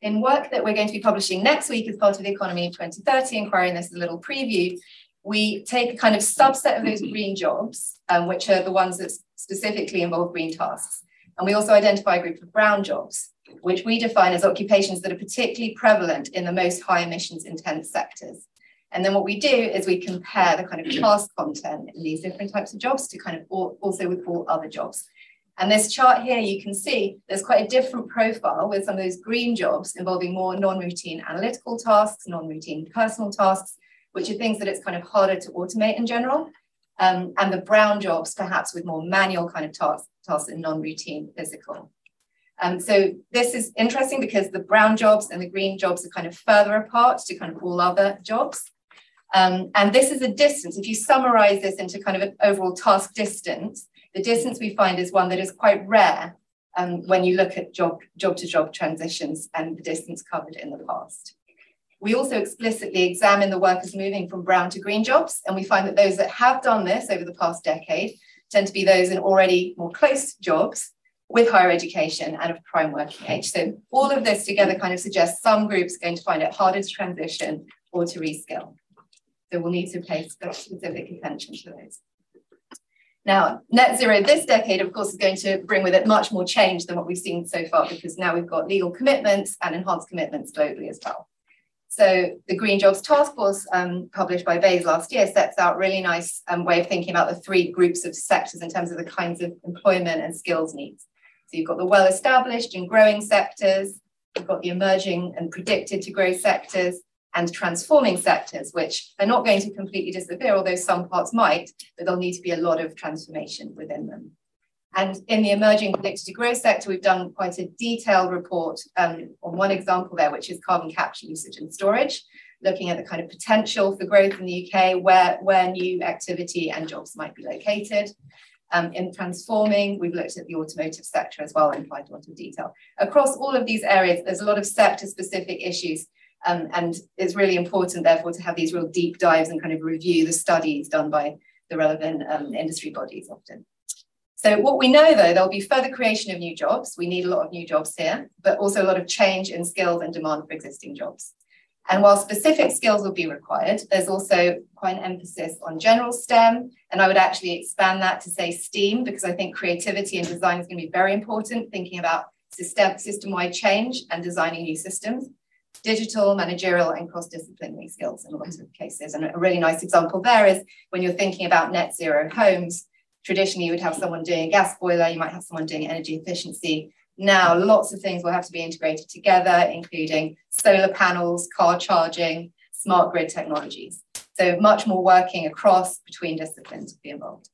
In work that we're going to be publishing next week as part of the Economy 2030 inquiry, and this is a little preview, we take a kind of subset of those green jobs, um, which are the ones that specifically involve green tasks. And we also identify a group of brown jobs, which we define as occupations that are particularly prevalent in the most high emissions intense sectors. And then what we do is we compare the kind of task content in these different types of jobs to kind of all, also with all other jobs. And this chart here, you can see there's quite a different profile with some of those green jobs involving more non-routine analytical tasks, non-routine personal tasks, which are things that it's kind of harder to automate in general. Um, and the brown jobs, perhaps with more manual kind of tasks, tasks and non-routine physical. Um, so this is interesting because the brown jobs and the green jobs are kind of further apart to kind of all other jobs. Um, and this is a distance. If you summarize this into kind of an overall task distance, the distance we find is one that is quite rare um, when you look at job, job to job transitions and the distance covered in the past. We also explicitly examine the workers moving from brown to green jobs, and we find that those that have done this over the past decade tend to be those in already more close jobs with higher education and of prime working age. So all of this together kind of suggests some groups are going to find it harder to transition or to reskill. So we'll need to pay specific attention to those. Now, net zero this decade, of course, is going to bring with it much more change than what we've seen so far, because now we've got legal commitments and enhanced commitments globally as well. So the Green Jobs Task Force, um, published by BEIS last year, sets out really nice um, way of thinking about the three groups of sectors in terms of the kinds of employment and skills needs. So you've got the well-established and growing sectors, you've got the emerging and predicted to grow sectors, and transforming sectors, which are not going to completely disappear, although some parts might, but there'll need to be a lot of transformation within them. And in the emerging predicted to grow sector, we've done quite a detailed report um, on one example there, which is carbon capture usage and storage, looking at the kind of potential for growth in the UK, where, where new activity and jobs might be located. Um, in transforming, we've looked at the automotive sector as well in quite a lot of detail. Across all of these areas, there's a lot of sector specific issues um, and it's really important, therefore, to have these real deep dives and kind of review the studies done by the relevant um, industry bodies often. So what we know, though, there'll be further creation of new jobs. We need a lot of new jobs here, but also a lot of change in skills and demand for existing jobs. And while specific skills will be required, there's also quite an emphasis on general STEM. And I would actually expand that to say STEAM, because I think creativity and design is going to be very important, thinking about system, system-wide change and designing new systems, digital, managerial, and cross-disciplinary skills in a lot of cases. And a really nice example there is when you're thinking about net zero homes, traditionally you would have someone doing gas boiler, you might have someone doing energy efficiency. Now, lots of things will have to be integrated together, including solar panels, car charging, smart grid technologies. So much more working across between disciplines will be involved.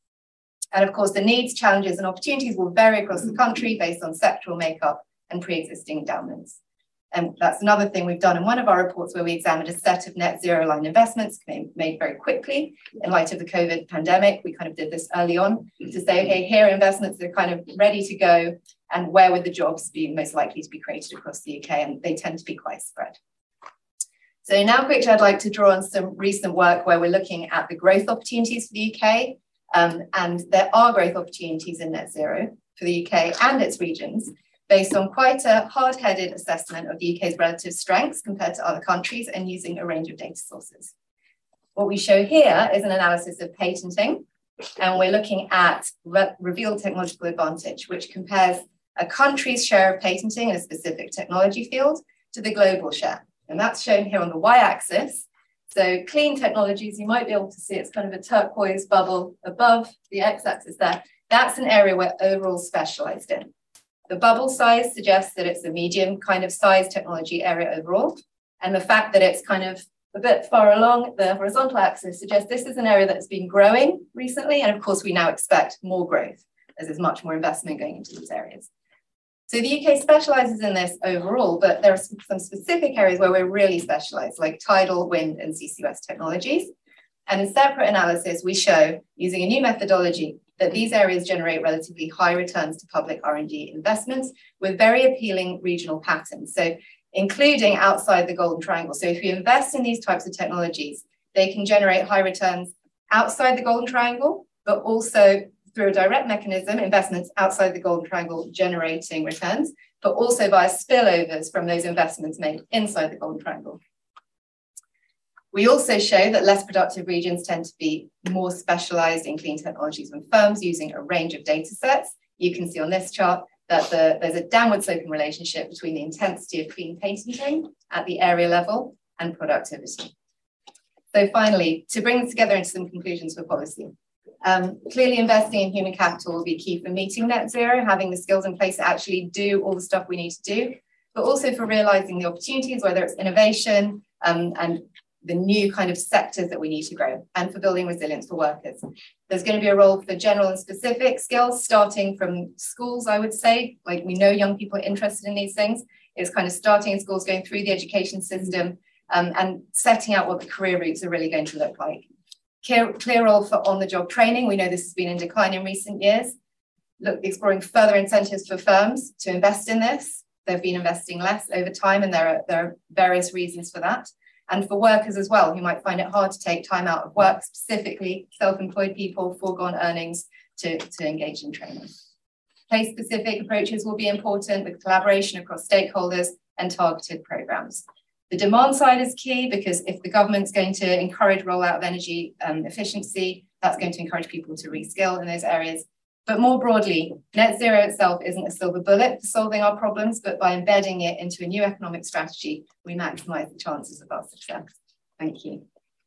And of course, the needs, challenges, and opportunities will vary across the country based on sectoral makeup and pre-existing endowments. And that's another thing we've done in one of our reports where we examined a set of net zero line investments made very quickly in light of the COVID pandemic. We kind of did this early on to say, okay, here are investments that are kind of ready to go and where would the jobs be most likely to be created across the UK? And they tend to be quite spread. So now quickly, I'd like to draw on some recent work where we're looking at the growth opportunities for the UK. Um, and there are growth opportunities in net zero for the UK and its regions based on quite a hard-headed assessment of the UK's relative strengths compared to other countries and using a range of data sources. What we show here is an analysis of patenting, and we're looking at re revealed technological advantage, which compares a country's share of patenting in a specific technology field to the global share. And that's shown here on the y-axis. So clean technologies, you might be able to see it's kind of a turquoise bubble above the x-axis there. That's an area we're overall specialized in. The bubble size suggests that it's a medium kind of size technology area overall. And the fact that it's kind of a bit far along the horizontal axis suggests this is an area that's been growing recently. And of course, we now expect more growth as there's much more investment going into these areas. So the UK specializes in this overall, but there are some specific areas where we're really specialized, like tidal, wind, and CCUS technologies. And in separate analysis, we show, using a new methodology, that these areas generate relatively high returns to public R&D investments with very appealing regional patterns. So including outside the Golden Triangle. So if you invest in these types of technologies, they can generate high returns outside the Golden Triangle, but also through a direct mechanism, investments outside the Golden Triangle generating returns, but also via spillovers from those investments made inside the Golden Triangle. We also show that less productive regions tend to be more specialized in clean technologies and firms using a range of data sets. You can see on this chart that the, there's a downward sloping relationship between the intensity of clean patenting at the area level and productivity. So finally, to bring this together into some conclusions for policy. Um, clearly investing in human capital will be key for meeting net zero, having the skills in place to actually do all the stuff we need to do, but also for realizing the opportunities, whether it's innovation um, and the new kind of sectors that we need to grow and for building resilience for workers. There's going to be a role for general and specific skills, starting from schools, I would say. Like we know young people are interested in these things. It's kind of starting in schools, going through the education system, um, and setting out what the career routes are really going to look like. Clear, clear role for on-the-job training. We know this has been in decline in recent years. Look, exploring further incentives for firms to invest in this. They've been investing less over time, and there are, there are various reasons for that and for workers as well, who might find it hard to take time out of work, specifically self-employed people, foregone earnings to, to engage in training. Place-specific approaches will be important with collaboration across stakeholders and targeted programs. The demand side is key because if the government's going to encourage rollout of energy um, efficiency, that's going to encourage people to reskill in those areas but more broadly, net zero itself isn't a silver bullet for solving our problems, but by embedding it into a new economic strategy, we maximize the chances of our success. Thank you.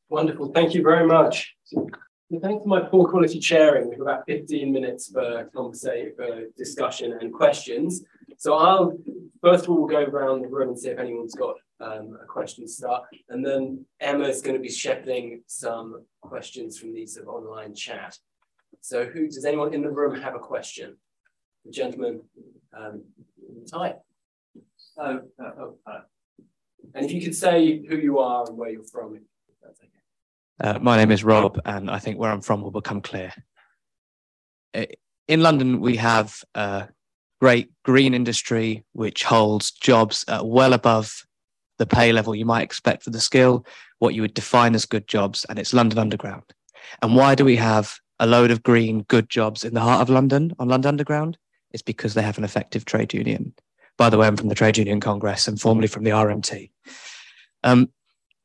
Wonderful. Thank you very much. Thanks for my poor quality chairing. We have about 15 minutes for conversation, for discussion and questions. So I'll first of all go around the room and see if anyone's got um, a question to start. And then Emma is going to be shepherding some questions from these of online chat. So who does anyone in the room have a question? The gentleman um, hi. Oh, uh, oh, uh. And if you could say who you are and where you're from, that's okay. Uh, my name is Rob, and I think where I'm from will become clear. In London, we have a great green industry which holds jobs well above the pay level you might expect for the skill, what you would define as good jobs, and it's London Underground. And why do we have a load of green, good jobs in the heart of London on London Underground, it's because they have an effective trade union. By the way, I'm from the Trade Union Congress and formerly from the RMT. Um,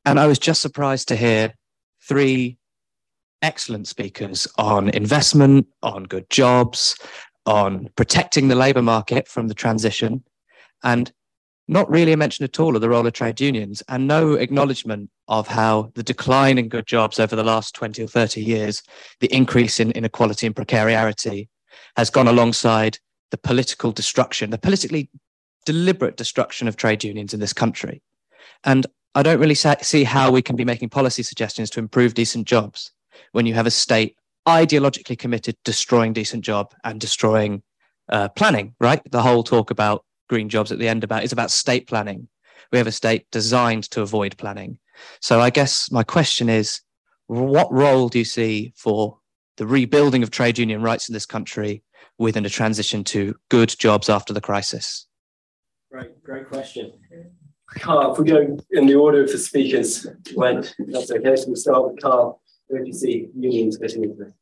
And I was just surprised to hear three excellent speakers on investment, on good jobs, on protecting the labour market from the transition, and not really a mention at all of the role of trade unions, and no acknowledgement of how the decline in good jobs over the last 20 or 30 years, the increase in inequality and precariety, has gone alongside the political destruction, the politically deliberate destruction of trade unions in this country. And I don't really see how we can be making policy suggestions to improve decent jobs when you have a state ideologically committed to destroying decent job and destroying uh, planning, right? The whole talk about green jobs at the end about is about state planning. We have a state designed to avoid planning. So I guess my question is, what role do you see for the rebuilding of trade union rights in this country within a transition to good jobs after the crisis? Great, great question. Carl, if we go in the order of the speakers went, that's okay. So we'll start with Carl. Where do you see unions fitting into this?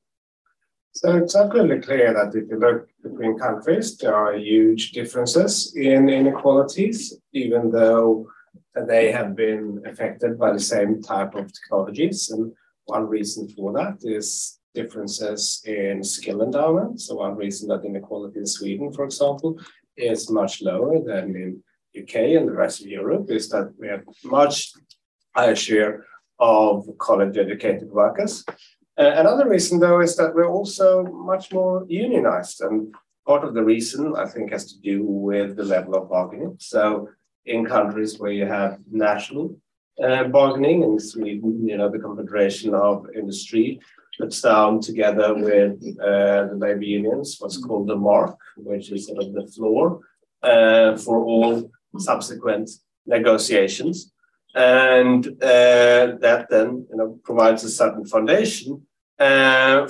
So it's absolutely clear that if you look between countries, there are huge differences in inequalities, even though they have been affected by the same type of technologies. And one reason for that is differences in skill endowment. So one reason that inequality in Sweden, for example, is much lower than in UK and the rest of Europe is that we have much higher share of college educated workers uh, another reason, though, is that we're also much more unionized. And part of the reason, I think, has to do with the level of bargaining. So, in countries where you have national uh, bargaining, in Sweden, you know, the Confederation of Industry puts down together with uh, the labor unions what's called the mark, which is sort of the floor uh, for all subsequent negotiations and uh, that then you know provides a certain foundation uh,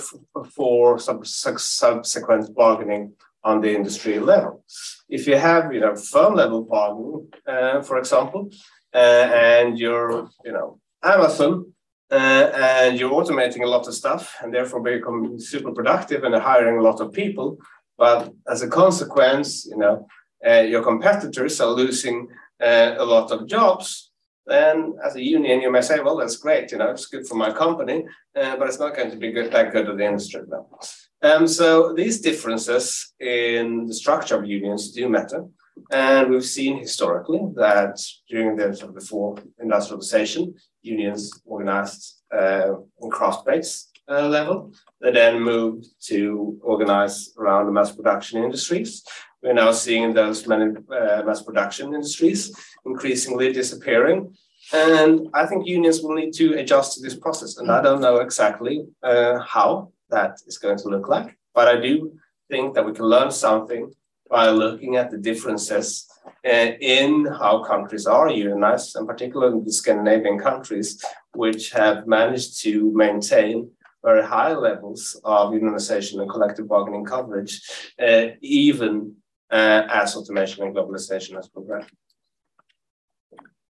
for some subsequent bargaining on the industry level. If you have you know firm level bargaining, uh, for example, uh, and you're you know Amazon. Uh, and you're automating a lot of stuff and therefore becoming super productive and hiring a lot of people. But as a consequence, you know, uh, your competitors are losing a lot of jobs then as a union, you may say, well, that's great, you know, it's good for my company, uh, but it's not going to be good, that good at the industry level. Um, so these differences in the structure of unions do matter. And we've seen historically that during the sort of before industrialization, unions organized uh, on craft-based uh, level. They then moved to organize around the mass production industries. We're now seeing those many uh, mass production industries increasingly disappearing. And I think unions will need to adjust to this process. And I don't know exactly uh, how that is going to look like, but I do think that we can learn something by looking at the differences uh, in how countries are unionized, and particularly the Scandinavian countries, which have managed to maintain very high levels of unionization and collective bargaining coverage, uh, even as automation and globalization has progressed.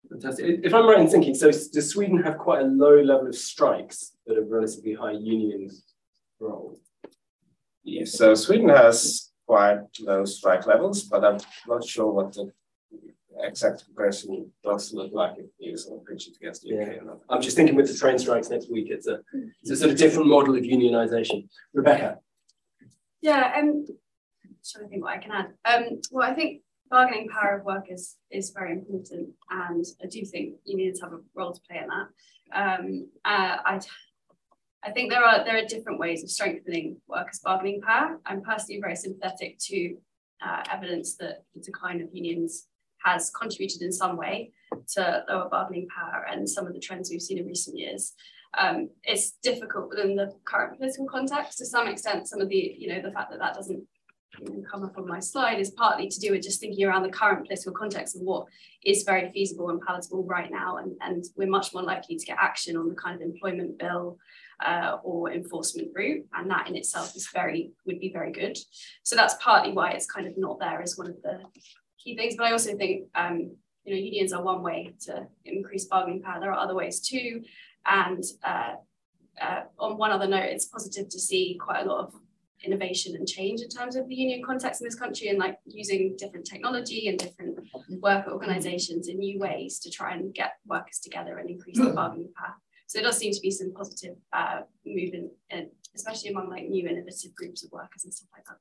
Fantastic. If I'm right in thinking, so does Sweden have quite a low level of strikes that have relatively high union role? Yes, so Sweden has quite low strike levels, but I'm not sure what the exact comparison does look like if you sort of pitch it against the UK. Yeah. I'm just thinking with the train strikes next week, it's a, it's a sort of different model of unionization. Rebecca. Yeah, um, trying to think what I can add. Um, well, I think bargaining power of workers is very important, and I do think unions have a role to play in that. Um, uh, I, I think there are there are different ways of strengthening workers' bargaining power. I'm personally very sympathetic to uh, evidence that the decline of unions has contributed in some way to lower bargaining power and some of the trends we've seen in recent years. Um, it's difficult within the current political context to some extent. Some of the, you know, the fact that that doesn't come up on my slide is partly to do with just thinking around the current political context of what is very feasible and palatable right now. And, and we're much more likely to get action on the kind of employment bill uh, or enforcement route. And that in itself is very, would be very good. So that's partly why it's kind of not there as one of the key things. But I also think, um, you know, unions are one way to increase bargaining power. There are other ways too. And uh, uh, on one other note, it's positive to see quite a lot of innovation and change in terms of the union context in this country and like using different technology and different worker organizations in new ways to try and get workers together and increase the bargaining power. So there does seem to be some positive uh, movement, in, especially among like new innovative groups of workers and stuff like that.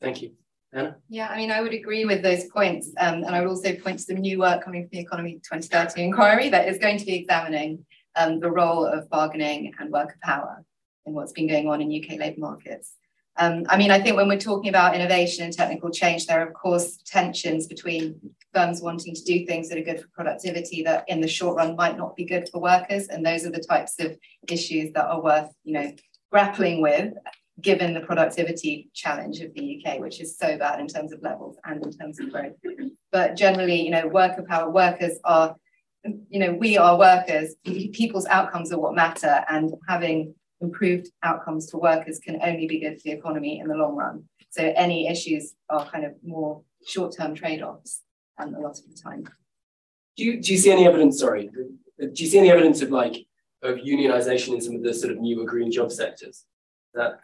Thank you. Anna? Yeah, I mean, I would agree with those points. Um, and I would also point to some new work coming from the Economy 2030 inquiry that is going to be examining um, the role of bargaining and worker power in what's been going on in UK labour markets. Um, I mean, I think when we're talking about innovation and technical change, there are, of course, tensions between firms wanting to do things that are good for productivity that in the short run might not be good for workers. And those are the types of issues that are worth, you know, grappling with given the productivity challenge of the UK, which is so bad in terms of levels and in terms of growth. But generally, you know, worker power workers are, you know, we are workers, people's outcomes are what matter, and having improved outcomes for workers can only be good for the economy in the long run. So any issues are kind of more short-term trade-offs um, a lot of the time. Do you, do you see any evidence, sorry, do you see any evidence of like of unionization in some of the sort of newer green job sectors? That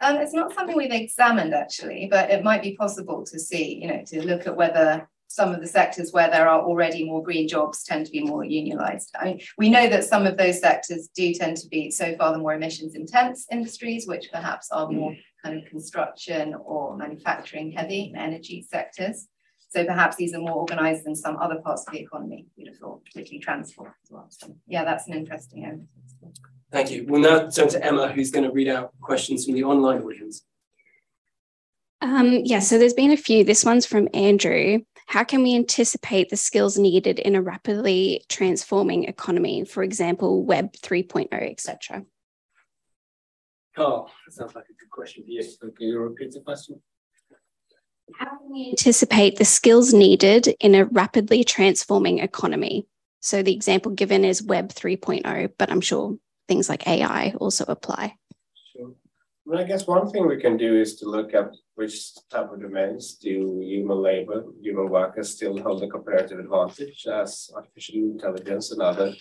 um, it's not something we've examined actually, but it might be possible to see, you know, to look at whether some of the sectors where there are already more green jobs tend to be more unionized. I mean, we know that some of those sectors do tend to be so far the more emissions intense industries, which perhaps are more kind of construction or manufacturing heavy energy sectors. So perhaps these are more organized than some other parts of the economy, you'd have thought, particularly transport as well. So yeah, that's an interesting area. Thank you. We'll now turn to Emma, who's going to read out questions from the online audience. Um, yeah, so there's been a few. This one's from Andrew. How can we anticipate the skills needed in a rapidly transforming economy, for example, Web 3.0, etc.? Carl, that sounds like a good question for you. So can you repeat the question? How can we anticipate the skills needed in a rapidly transforming economy? So the example given is Web 3.0, but I'm sure things like AI also apply. Well, I guess one thing we can do is to look at which type of domains do human labor, human workers still hold a comparative advantage as artificial intelligence and other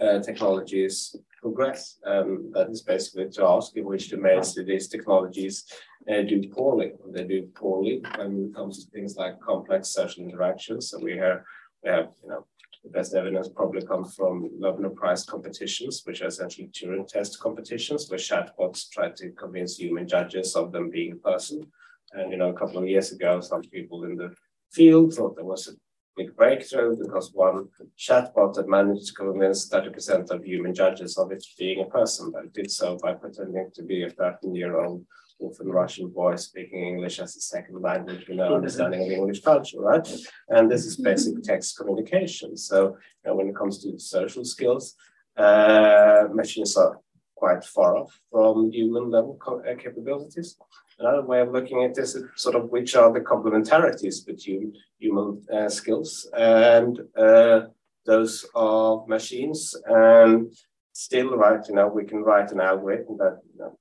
uh, technologies progress. Um, that is basically to ask in which domains do these technologies uh, do poorly. They do poorly when it comes to things like complex social interactions. So we have, we have you know, the best evidence probably comes from Loebner Prize competitions, which are essentially Turing test competitions, where chatbots try to convince human judges of them being a person. And you know, a couple of years ago, some people in the field thought there was a big breakthrough because one chatbot had managed to convince 30% of human judges of it being a person, but it did so by pretending to be a 13 year old often Russian boy speaking English as a second language with no understanding of English culture, right? And this is basic text communication. So you know, when it comes to social skills, uh, machines are quite far off from human level uh, capabilities. Another way of looking at this is sort of which are the complementarities between human uh, skills and uh, those of machines. And still, right, you know, we can write an algorithm that you know,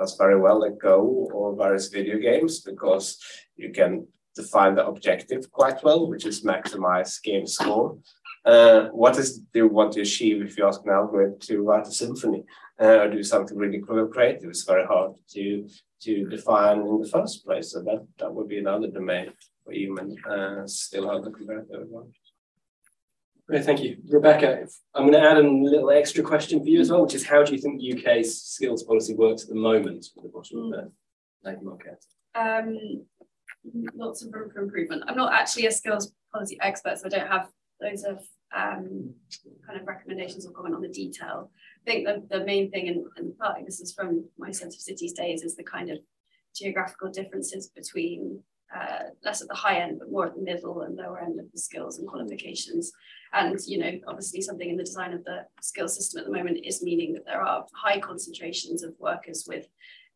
does very well at Go or various video games because you can define the objective quite well, which is maximize game score. Uh, what is do you want to achieve if you ask an algorithm to write a symphony uh, or do something really creative? It's very hard to to define in the first place. So that, that would be another domain where human uh, still have the comparative advantage. Great, thank you. Rebecca, I'm going to add a little extra question for you as well, which is how do you think the UK's skills policy works at the moment at the bottom of the labour market? Um, lots of room for improvement. I'm not actually a skills policy expert, so I don't have loads of um, kind of recommendations or comment on the detail. I think the, the main thing, and, and partly this is from my Centre for Cities days, is the kind of geographical differences between uh, less at the high end, but more at the middle and lower end of the skills and qualifications. And, you know, obviously something in the design of the skills system at the moment is meaning that there are high concentrations of workers with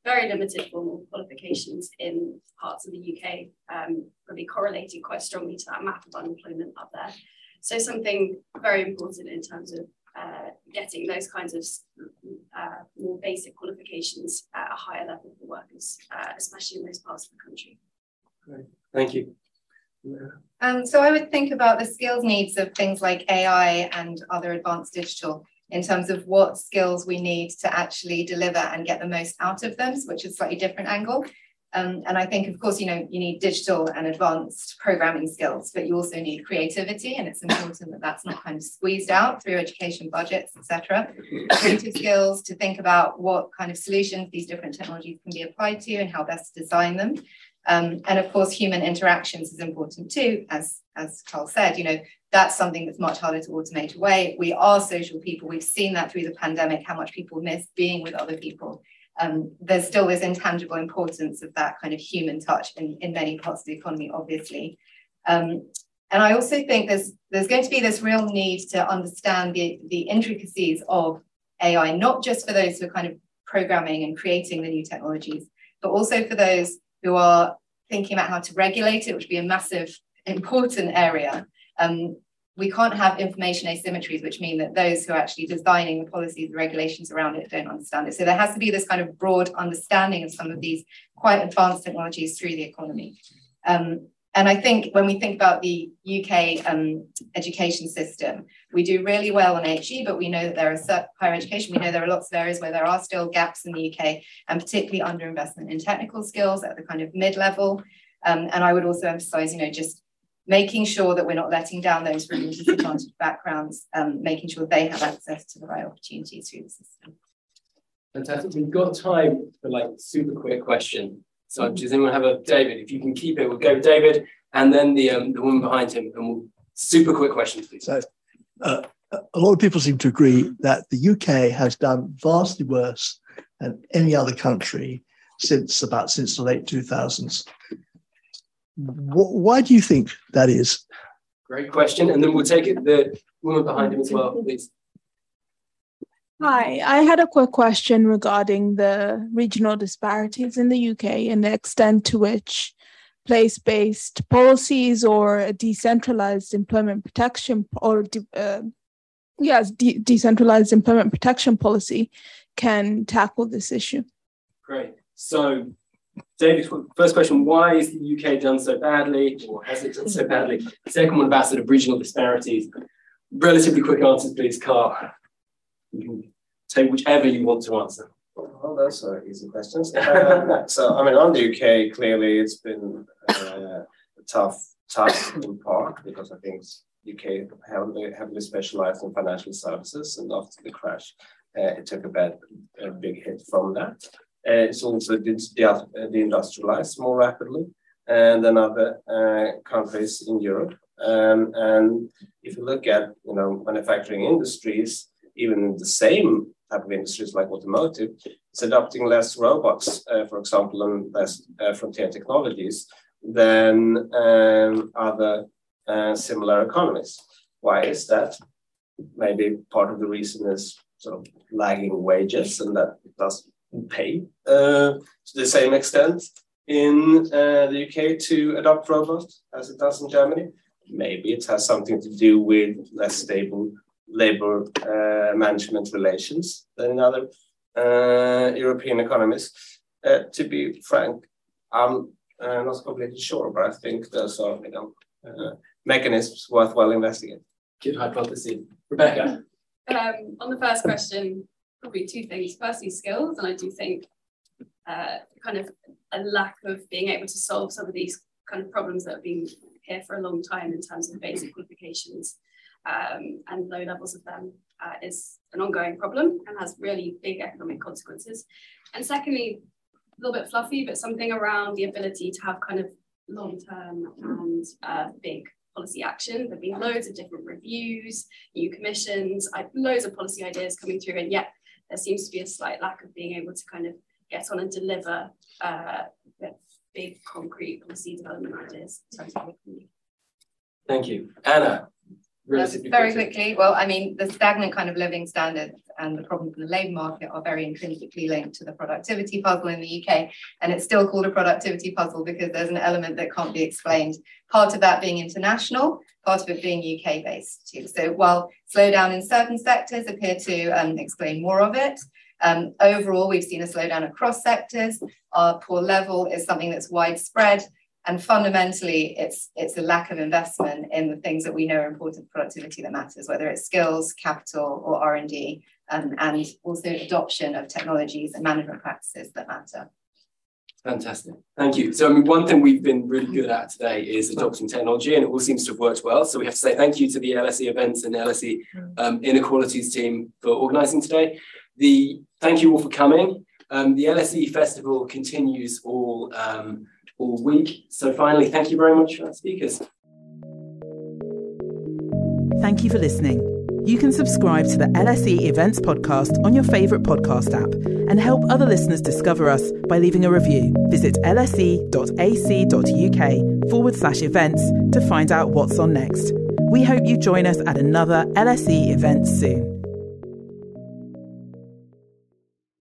very limited formal qualifications in parts of the UK, um, really correlating quite strongly to that map of unemployment up there. So something very important in terms of uh, getting those kinds of uh, more basic qualifications at a higher level for workers, uh, especially in those parts of the country. Great. Thank you. Um, so I would think about the skills needs of things like AI and other advanced digital in terms of what skills we need to actually deliver and get the most out of them, which is a slightly different angle. Um, and I think, of course, you know, you need digital and advanced programming skills, but you also need creativity, and it's important that that's not kind of squeezed out through education budgets, etc. Creative skills to think about what kind of solutions these different technologies can be applied to and how best to design them. Um, and of course, human interactions is important too, as as Charles said. You know, that's something that's much harder to automate away. We are social people. We've seen that through the pandemic, how much people miss being with other people um, there's still this intangible importance of that kind of human touch in, in many parts of the economy, obviously. Um, and I also think there's there's going to be this real need to understand the, the intricacies of AI, not just for those who are kind of programming and creating the new technologies, but also for those who are thinking about how to regulate it, which would be a massive, important area. Um, we can't have information asymmetries, which mean that those who are actually designing the policies and regulations around it don't understand it. So there has to be this kind of broad understanding of some of these quite advanced technologies through the economy. Um, and I think when we think about the UK um, education system, we do really well on HE, but we know that there are higher education. We know there are lots of areas where there are still gaps in the UK, and particularly underinvestment in technical skills at the kind of mid-level. Um, and I would also emphasize, you know, just making sure that we're not letting down those from disadvantaged backgrounds, um, making sure they have access to the right opportunities through the system. Fantastic. We've got time for like super quick question. So does anyone have a David? If you can keep it, we'll go with David and then the um, the woman behind him, and we'll super quick questions, please. So, uh, a lot of people seem to agree that the UK has done vastly worse than any other country since about since the late 2000s why do you think that is? Great question. And then we'll take it the woman behind him as well, please. Hi, I had a quick question regarding the regional disparities in the UK and the extent to which place based policies or a decentralized employment protection or uh, yes, de- decentralized employment protection policy can tackle this issue. Great. So David, first question, why is the UK done so badly, or has it done so badly? Second one, about sort of regional disparities. Relatively quick answers, please, Carl. You can take whichever you want to answer. Well, those are easy questions. Uh, so, I mean, on the UK, clearly it's been uh, tough, tough in part because I think UK heavily, heavily specialized in financial services, and after the crash, uh, it took a, bad, a big hit from that. Uh, it's also deindustrialized more rapidly uh, than other uh, countries in Europe. Um, and if you look at you know manufacturing industries, even in the same type of industries like automotive, it's adopting less robots, uh, for example, and less uh, frontier technologies than um, other uh, similar economies. Why is that? Maybe part of the reason is sort of lagging wages, and that it doesn't pay uh, to the same extent in uh, the UK to adopt robots as it does in Germany. Maybe it has something to do with less stable labor uh, management relations than in other uh, European economies. Uh, to be frank, I'm uh, not completely sure, but I think there's are you know, mechanisms worthwhile investigating. Good hypothesis. Rebecca. Um, on the first question, probably two things. Firstly, skills, and I do think uh, kind of a lack of being able to solve some of these kind of problems that have been here for a long time in terms of basic qualifications um, and low levels of them uh, is an ongoing problem and has really big economic consequences. And secondly, a little bit fluffy, but something around the ability to have kind of long term and uh, big policy action. There have been loads of different reviews, new commissions, I, loads of policy ideas coming through, and yet there seems to be a slight lack of being able to kind of get on and deliver uh, big concrete policy development ideas. Thank you. Anna, very quickly, well, I mean, the stagnant kind of living standards and the problems in the labour market are very intrinsically linked to the productivity puzzle in the UK. And it's still called a productivity puzzle because there's an element that can't be explained. Part of that being international, part of it being UK based too. So while slowdown in certain sectors appear to um, explain more of it, um, overall, we've seen a slowdown across sectors. Our poor level is something that's widespread And fundamentally, it's it's a lack of investment in the things that we know are important productivity that matters, whether it's skills, capital, or R and D, um, and also adoption of technologies and management practices that matter. Fantastic. Thank you. So, I mean, one thing we've been really good at today is adopting technology, and it all seems to have worked well. So, we have to say thank you to the LSE events and LSE um, inequalities team for organising today. The thank you all for coming. Um, the LSE festival continues all um, all week. So, finally, thank you very much for our speakers. Thank you for listening. You can subscribe to the LSE Events podcast on your favourite podcast app and help other listeners discover us by leaving a review. Visit lse.ac.uk forward slash events to find out what's on next. We hope you join us at another LSE event soon.